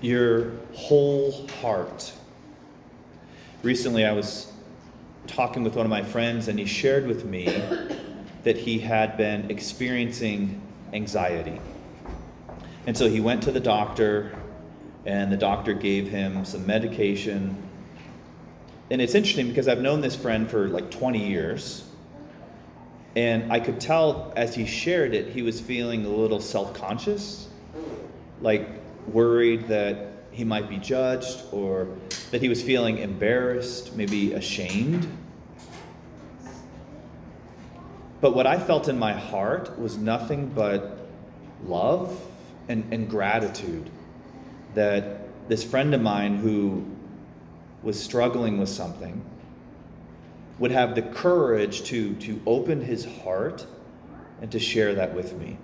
your whole heart. Recently, I was talking with one of my friends, and he shared with me that he had been experiencing anxiety. And so he went to the doctor, and the doctor gave him some medication. And it's interesting because I've known this friend for like 20 years. And I could tell as he shared it, he was feeling a little self conscious, like worried that he might be judged or that he was feeling embarrassed, maybe ashamed. But what I felt in my heart was nothing but love and, and gratitude that this friend of mine who was struggling with something would have the courage to, to open his heart and to share that with me.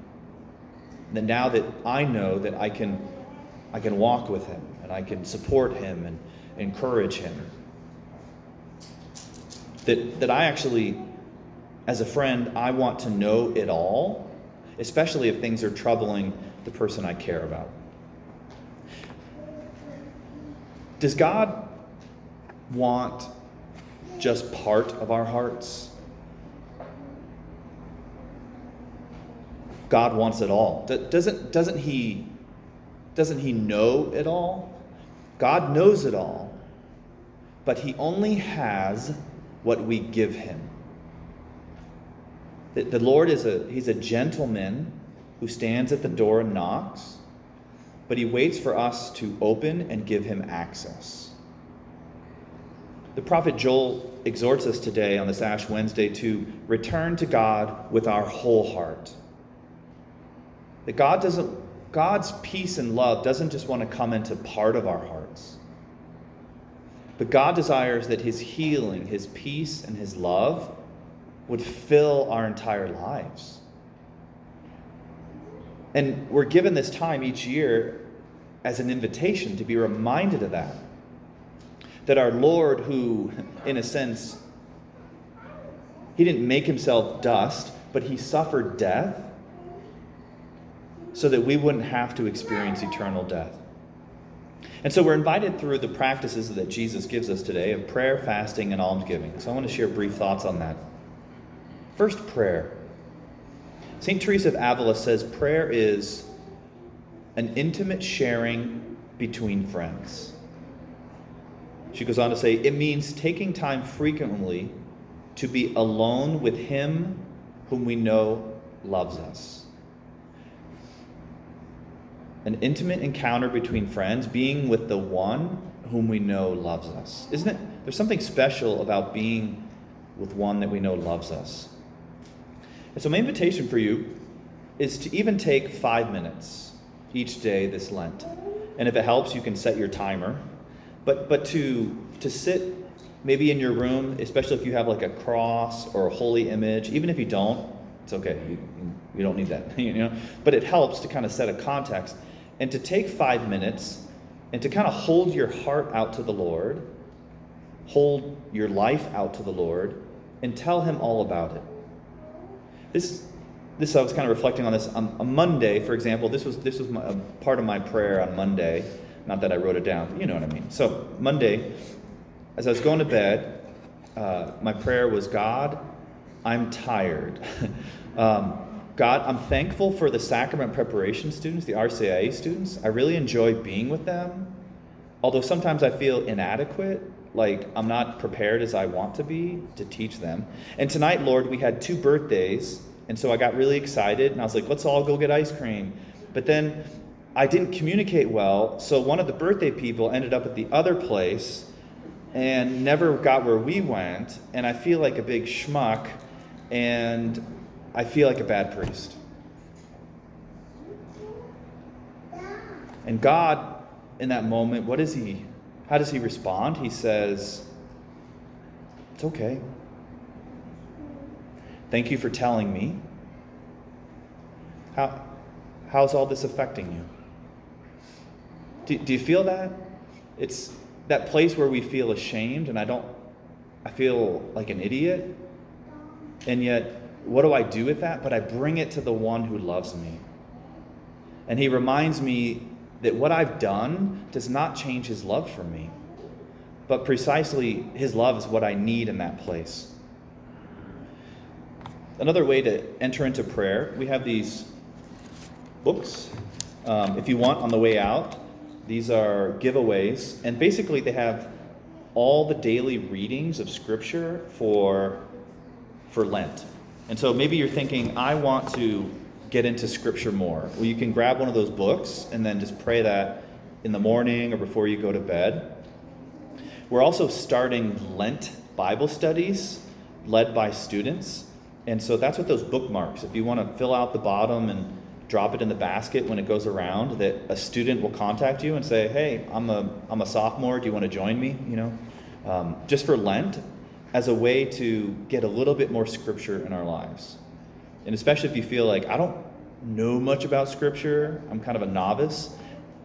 And now that I know that I can, I can walk with him and I can support him and encourage him, that, that I actually, as a friend, I want to know it all, especially if things are troubling the person I care about. Does God want just part of our hearts? God wants it all. Doesn't, doesn't, he, doesn't He know it all? God knows it all, but He only has what we give Him. The, the Lord is a, He's a gentleman who stands at the door and knocks, but He waits for us to open and give Him access. The prophet Joel exhorts us today on this Ash Wednesday to return to God with our whole heart. That God doesn't God's peace and love doesn't just want to come into part of our hearts. But God desires that his healing, his peace and his love would fill our entire lives. And we're given this time each year as an invitation to be reminded of that that our Lord, who, in a sense, he didn't make himself dust, but he suffered death so that we wouldn't have to experience eternal death. And so we're invited through the practices that Jesus gives us today of prayer, fasting, and almsgiving. So I want to share brief thoughts on that. First, prayer. St. Teresa of Avila says prayer is an intimate sharing between friends. She goes on to say, it means taking time frequently to be alone with Him whom we know loves us. An intimate encounter between friends, being with the one whom we know loves us. Isn't it? There's something special about being with one that we know loves us. And so, my invitation for you is to even take five minutes each day this Lent. And if it helps, you can set your timer but but to to sit maybe in your room, especially if you have like a cross or a holy image, even if you don't, it's okay. You, you don't need that, you know. But it helps to kind of set a context and to take five minutes and to kind of hold your heart out to the Lord, hold your life out to the Lord, and tell Him all about it. This, this I was kind of reflecting on this on, on Monday, for example. This was this was my, a part of my prayer on Monday not that I wrote it down, but you know what I mean. So, Monday, as I was going to bed, uh, my prayer was God, I'm tired. um, God, I'm thankful for the sacrament preparation students, the RCIA students. I really enjoy being with them. Although sometimes I feel inadequate, like I'm not prepared as I want to be to teach them. And tonight, Lord, we had two birthdays, and so I got really excited, and I was like, let's all go get ice cream. But then I didn't communicate well, so one of the birthday people ended up at the other place and never got where we went, and I feel like a big schmuck, and I feel like a bad priest. And God, in that moment, what is He, how does He respond? He says, It's okay. Thank you for telling me. How, how's all this affecting you? Do, do you feel that? It's that place where we feel ashamed and I don't, I feel like an idiot. And yet, what do I do with that? But I bring it to the one who loves me. And he reminds me that what I've done does not change his love for me. But precisely his love is what I need in that place. Another way to enter into prayer, we have these books. Um, if you want, on the way out, these are giveaways. And basically, they have all the daily readings of Scripture for, for Lent. And so maybe you're thinking, I want to get into Scripture more. Well, you can grab one of those books and then just pray that in the morning or before you go to bed. We're also starting Lent Bible studies led by students. And so that's what those bookmarks, if you want to fill out the bottom and drop it in the basket when it goes around, that a student will contact you and say, hey, I'm a, I'm a sophomore, do you want to join me? You know, um, just for Lent as a way to get a little bit more scripture in our lives. And especially if you feel like, I don't know much about scripture, I'm kind of a novice,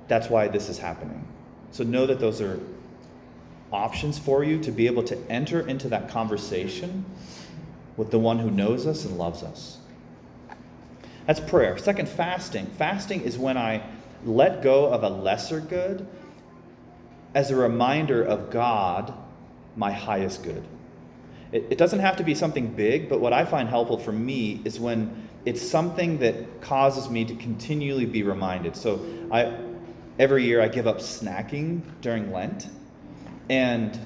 that's why this is happening. So know that those are options for you to be able to enter into that conversation with the one who knows us and loves us. That's prayer. Second, fasting. Fasting is when I let go of a lesser good as a reminder of God, my highest good. It, it doesn't have to be something big, but what I find helpful for me is when it's something that causes me to continually be reminded. So I every year I give up snacking during Lent. And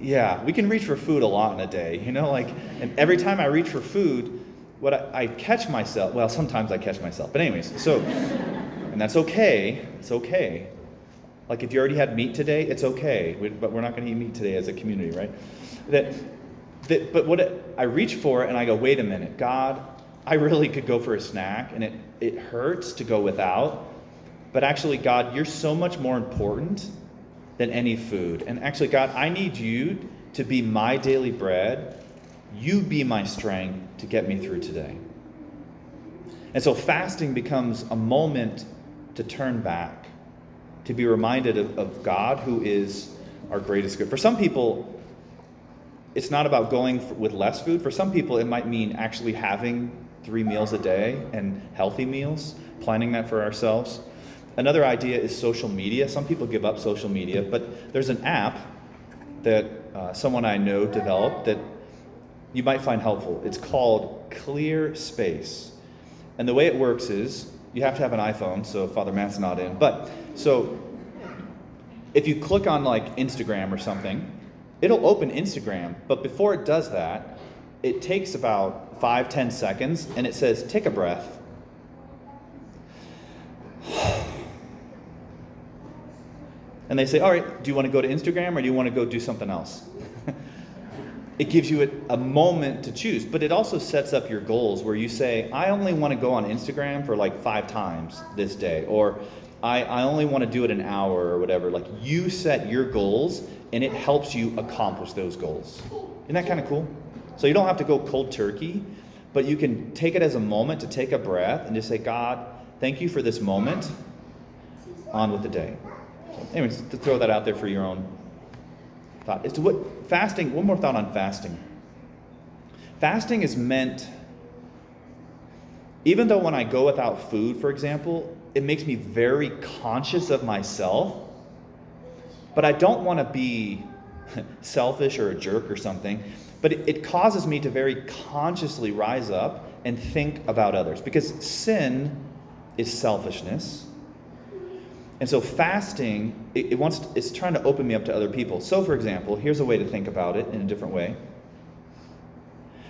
yeah, we can reach for food a lot in a day, you know, like and every time I reach for food, what I, I catch myself, well, sometimes I catch myself. But anyways, so and that's okay. It's okay. Like if you already had meat today, it's okay. We, but we're not going to eat meat today as a community, right? That, that, but what it, I reach for and I go, wait a minute, God, I really could go for a snack and it, it hurts to go without. But actually, God, you're so much more important than any food. And actually, God, I need you to be my daily bread. You be my strength to get me through today. And so, fasting becomes a moment to turn back, to be reminded of, of God, who is our greatest good. For some people, it's not about going with less food. For some people, it might mean actually having three meals a day and healthy meals, planning that for ourselves. Another idea is social media. Some people give up social media, but there's an app that uh, someone I know developed that you might find helpful. It's called Clear Space. And the way it works is you have to have an iPhone, so Father Matt's not in. But so if you click on like Instagram or something, it'll open Instagram, but before it does that, it takes about five, ten seconds and it says, take a breath. And they say, all right, do you want to go to Instagram or do you want to go do something else? it gives you a, a, moment to choose, but it also sets up your goals where you say, I only want to go on Instagram for like five times this day, or I, I only want to do it an hour or whatever. Like you set your goals and it helps you accomplish those goals. Isn't that kind of cool? So you don't have to go cold turkey, but you can take it as a moment to take a breath and just say, God, thank you for this moment. On with the day. Anyways, to throw that out there for your own thought. It's to what fasting, one more thought on fasting. Fasting is meant, even though when I go without food, for example, it makes me very conscious of myself but I don't want to be selfish or a jerk or something. But it, it causes me to very consciously rise up and think about others because sin is selfishness. And so fasting, it, it wants it's trying to open me up to other people. So, for example, here's a way to think about it in a different way.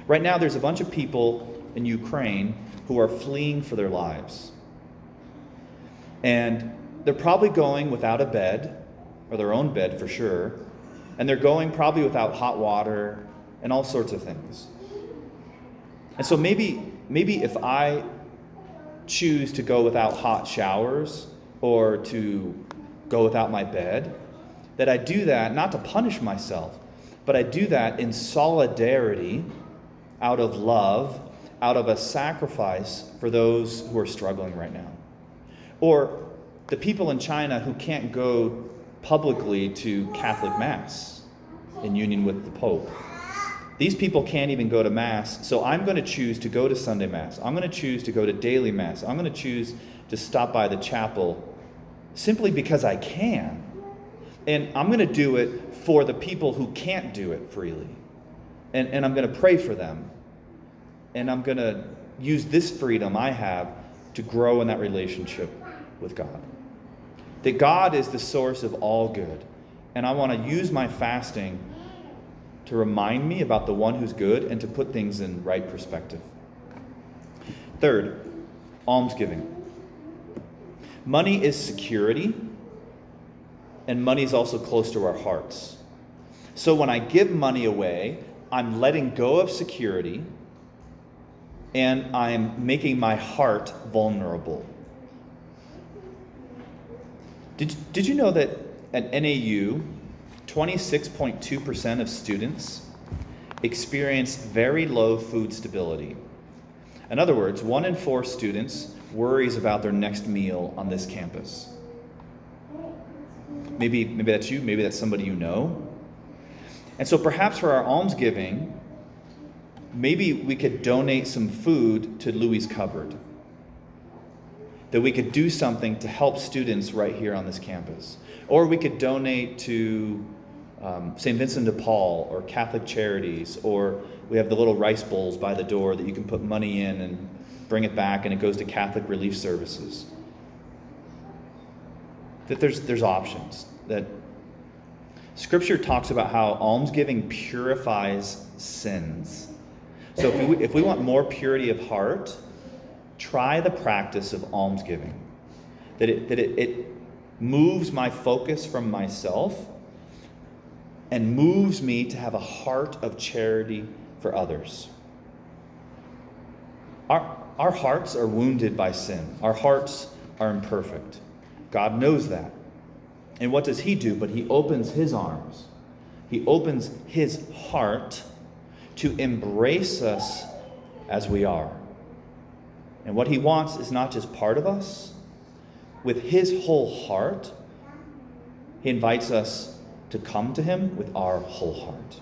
Right now, there's a bunch of people in Ukraine who are fleeing for their lives. And they're probably going without a bed or their own bed for sure, and they're going probably without hot water and all sorts of things. And so maybe maybe if I choose to go without hot showers or to go without my bed, that I do that not to punish myself, but I do that in solidarity out of love, out of a sacrifice for those who are struggling right now. Or the people in China who can't go publicly to Catholic Mass in union with the Pope. These people can't even go to Mass, so I'm going to choose to go to Sunday Mass. I'm going to choose to go to daily Mass. I'm going to choose to stop by the chapel simply because I can. And I'm going to do it for the people who can't do it freely. And, and I'm going to pray for them. And I'm going to use this freedom I have to grow in that relationship with God. That God is the source of all good. And I want to use my fasting to remind me about the one who's good and to put things in right perspective. Third, almsgiving. Money is security, and money is also close to our hearts. So when I give money away, I'm letting go of security and I'm making my heart vulnerable. Did, did you know that at NAU, 26.2% of students experience very low food stability? In other words, one in four students worries about their next meal on this campus. Maybe, maybe that's you, maybe that's somebody you know. And so perhaps for our almsgiving, maybe we could donate some food to Louie's cupboard. That we could do something to help students right here on this campus. Or we could donate to um, St. Vincent de Paul or Catholic Charities, or we have the little rice bowls by the door that you can put money in and bring it back, and it goes to Catholic Relief Services. That there's, there's options. That Scripture talks about how almsgiving purifies sins. So if we, if we want more purity of heart, try the practice of almsgiving. That it, that it, it moves my focus from myself and moves me to have a heart of charity for others. Our, our hearts are wounded by sin, our hearts are imperfect. God knows that. And what does He do? But He opens His arms, He opens His heart to embrace us as we are. And what He wants is not just part of us, with His whole heart, He invites us to come to Him with our whole heart.